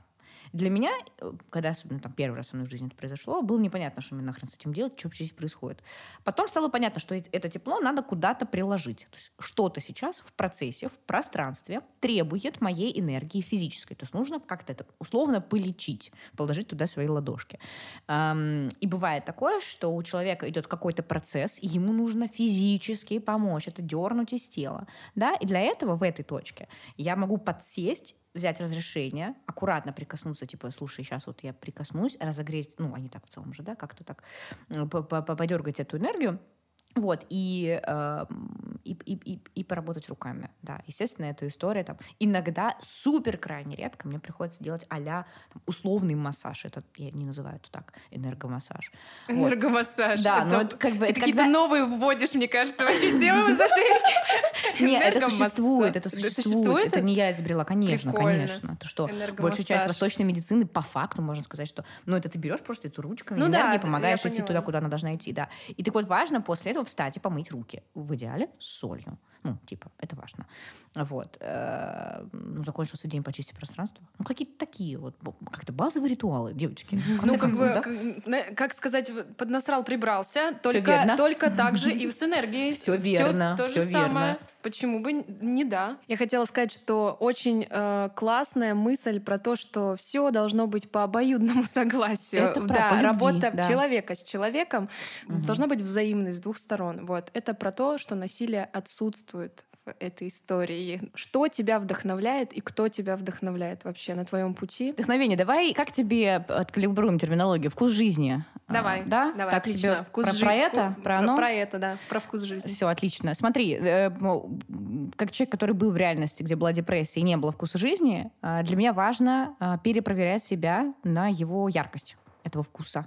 Для меня, э, когда особенно там первый раз со мной в жизни это произошло, было непонятно, что мне нахрен с этим делать, что вообще здесь происходит. Потом стало понятно, что это тепло надо куда-то приложить. То есть что-то сейчас в процессе, в пространстве требует моей энергии физической. То есть нужно как-то это условно полечить, положить туда свои ладошки. И бывает такое, что у человека идет какой-то процесс, и ему нужно физически помочь, это дернуть из тела. Да? И для этого в этой точке я могу подсесть взять разрешение, аккуратно прикоснуться, типа, слушай, сейчас вот я прикоснусь, разогреть, ну, они так в целом же, да, как-то так по- по- по- подергать эту энергию, вот, и, э, и, и, и, и поработать руками, да. Естественно, эта история там иногда супер крайне редко мне приходится делать а условный массаж. Это я не называю это так, энергомассаж. Вот. Энергомассаж. Да, но Это- это как бы... Ты это какие-то когда- новые вводишь, мне кажется, вообще темы в эзотерике. Нет, это существует, это существует. Это не я изобрела, конечно, конечно. Ты что, большую часть восточной медицины по факту можно сказать, что, ну, это ты берешь просто эту ручками, Ну да, помогаешь идти туда, куда она должна идти, да. И так вот важно после этого встать и помыть руки. В идеале с солью. Ну, типа, это важно. Вот. Э, Ну, закончился день почисти пространство. Ну, какие-то такие вот как-то базовые ритуалы, девочки. Ну, как бы, как, как сказать, поднасрал, прибрался, только, только так же и с энергией. Всё верно, то всё же самое. Почему бы не да? Я хотела сказать, что очень э, классная мысль про то, что все должно быть по обоюдному согласию. Это про- да, по любви, работа да. человека с человеком Мгм. должна быть взаимной с двух сторон. Вот это про то, что насилие отсутствует в этой истории. Что тебя вдохновляет и кто тебя вдохновляет вообще на твоем пути? Вдохновение. Давай, как тебе откалибруем терминологию? Вкус жизни. Давай, А, да? давай, Так отлично. тебе Вкус про, жи- про это? ку- Про оно? Про это, да, про вкус жизни. Все, отлично. Смотри, э, как человек, который был в реальности, где была депрессия и не было вкуса жизни, э, для меня важно э, перепроверять себя на его яркость этого вкуса.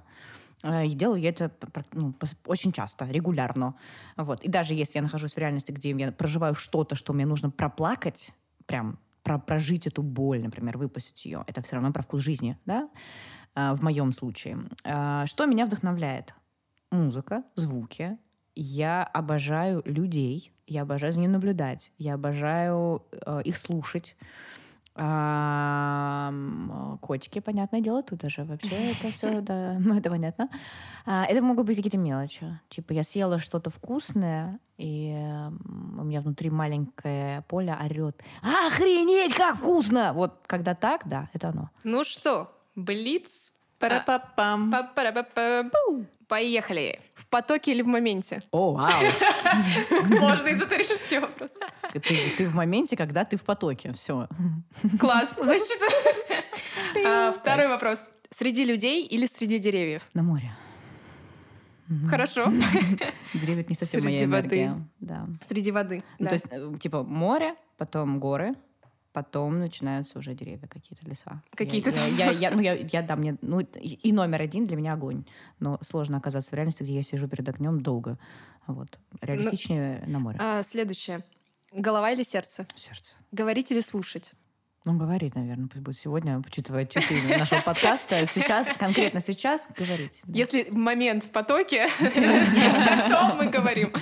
Э, И делаю я это ну, очень часто, регулярно. Вот. И даже если я нахожусь в реальности, где я проживаю что-то, что мне нужно проплакать, прям про- прожить эту боль, например, выпустить ее, это все равно про вкус жизни, да, А, в моем случае. А, Что меня вдохновляет? Музыка, звуки. Я обожаю людей, я обожаю за ними наблюдать, я обожаю э, их слушать. А, м, котики, понятное дело, тут даже вообще это все, да, это понятно. А, это могут быть какие-то мелочи. Типа я съела что-то вкусное, и у меня внутри маленькое поле орет. Охренеть, как вкусно! Вот когда так, да, это оно. Ну что, блиц? Пара-па-пам. Па-пара-па-па. Поехали. В потоке или в моменте? О, вау! Сложный эзотерический вопрос. Ты, ты в моменте, когда ты в потоке. Все. Класс, защита. А, Второй вопрос. Среди людей или среди деревьев? На море. Хорошо. Деревья не совсем Среди моя воды. энергия. Да. Среди воды. Ну, да. то есть, э, типа, море, потом горы, потом начинаются уже деревья, какие-то леса. Какие-то Я, я, я, ну, я, я дам мне... Ну, и номер один для меня огонь. Но сложно оказаться в реальности, где я сижу перед огнем долго. Вот. Реалистичнее на море. А, Следующее. Голова или сердце? Сердце. Говорить или слушать? Ну, говорить, наверное, пусть будет сегодня, учитывая часы нашего подкаста. Сейчас, конкретно сейчас, говорить. да. Если момент в потоке, то мы говорим.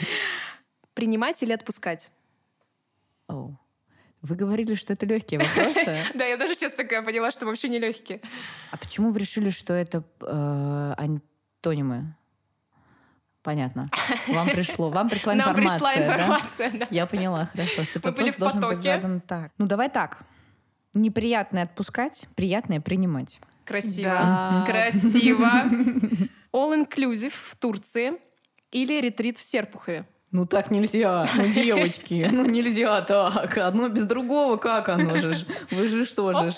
Принимать или отпускать? Оу. Вы говорили, что это легкие вопросы. Да, я даже сейчас такая поняла, что вообще не легкие. А почему вы решили, что это э, антонимы? Понятно. Вам пришло, вам пришла Нам информация, пришла да? информация, да. Я поняла, хорошо. Что Мы были вопрос в должен быть потоке. задан так. Ну, давай так. Неприятное отпускать, приятное принимать. Красиво. Да. Красиво. All inclusive в Турции или ретрит в Серпухове? Ну так нельзя, ну девочки, ну нельзя так. Одно без другого, как оно же? Вы же что же?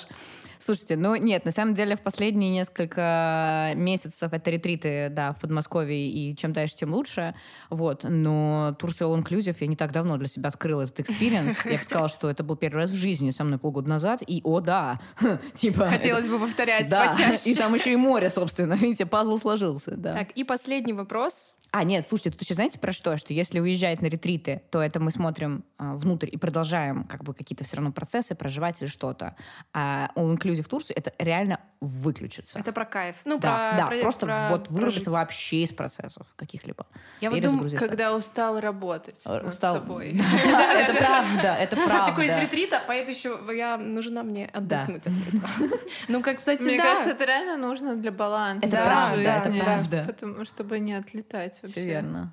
Слушайте, ну нет, на самом деле в последние несколько месяцев это ретриты, да, в Подмосковье, и чем дальше, тем лучше, вот, но Турция All Inclusive я не так давно для себя открыла этот experience, я бы сказала, что это был первый раз в жизни со мной полгода назад, и о да, типа... это- Хотелось бы повторять Да, почаще. и там еще и море, собственно, видите, пазл сложился, да. Так, и последний вопрос. А, нет, слушайте, тут еще знаете про что? Что если уезжать на ретриты, то это мы смотрим а, внутрь и продолжаем как бы какие-то все равно процессы проживать или что-то. А all inclusive в Турции это реально выключиться. Это про кайф. Ну, да, про, да, про- просто про вот вырваться вообще из процессов каких-либо. Я вот думаю, когда устал работать Э, над устал. собой. Это правда, это правда. Такой из ретрита, поеду еще, я нужна мне отдохнуть от этого. Ну, как, кстати, Мне кажется, это реально нужно для баланса Это Да, правда, да, это правда. Чтобы не отлетать вообще верно.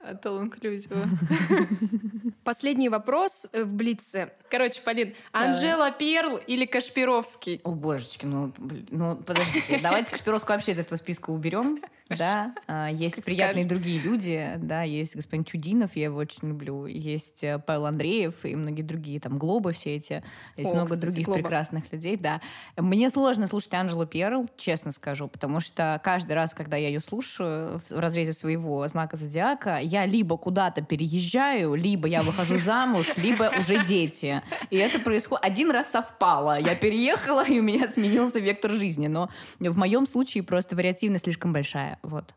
От all inclusive. Последний вопрос э, в Блице. Короче, Полин, Давай. Анжела Перл или Кашпировский? О, божечки, ну, ну подождите, давайте Кашпировскую вообще из этого списка уберем. Да, А, есть Как приятные другие люди, да, есть господин Чудинов, я его очень люблю, есть э, Павел Андреев и многие другие, там, Глобы все эти, есть О, много кстати, других Глоба. прекрасных людей, да. Мне сложно слушать Анжелу Перл, честно скажу, потому что каждый раз, когда я ее слушаю в в разрезе своего знака зодиака, я либо куда-то переезжаю, либо я выхожу замуж, либо уже дети. И это происходит... Один раз совпало. Я переехала, и у меня сменился вектор жизни. Но в моем случае просто вариативность слишком большая. Вот.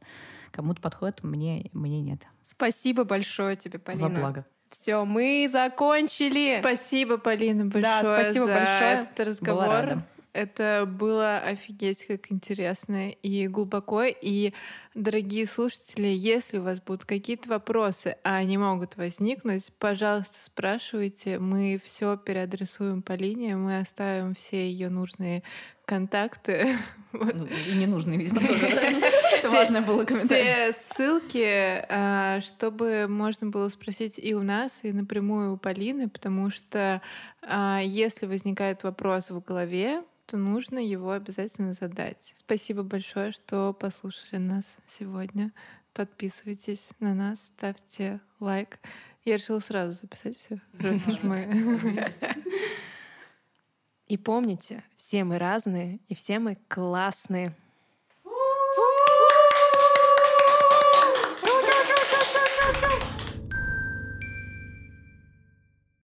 Кому-то подходит, мне, мне нет. Спасибо большое тебе, Полина. Во благо. Все, мы закончили. Спасибо, Полина, большое Да, спасибо за большое. этот Была разговор. рада. Это было офигеть как интересно и глубоко. И, дорогие слушатели, если у вас будут какие-то вопросы, а они могут возникнуть, пожалуйста, спрашивайте. Мы все переадресуем Полине, мы оставим все ее нужные контакты. Ну, и ненужные, видимо, тоже. Все важное было комментарий. Все ссылки, а, чтобы можно было спросить и у нас, и напрямую у Полины, потому что а, если возникает вопрос в голове, то нужно его обязательно задать. Спасибо большое, что послушали нас сегодня. Подписывайтесь на нас, ставьте лайк. Я решила сразу записать все, раз уж мы. И помните, все мы разные, и все мы классные.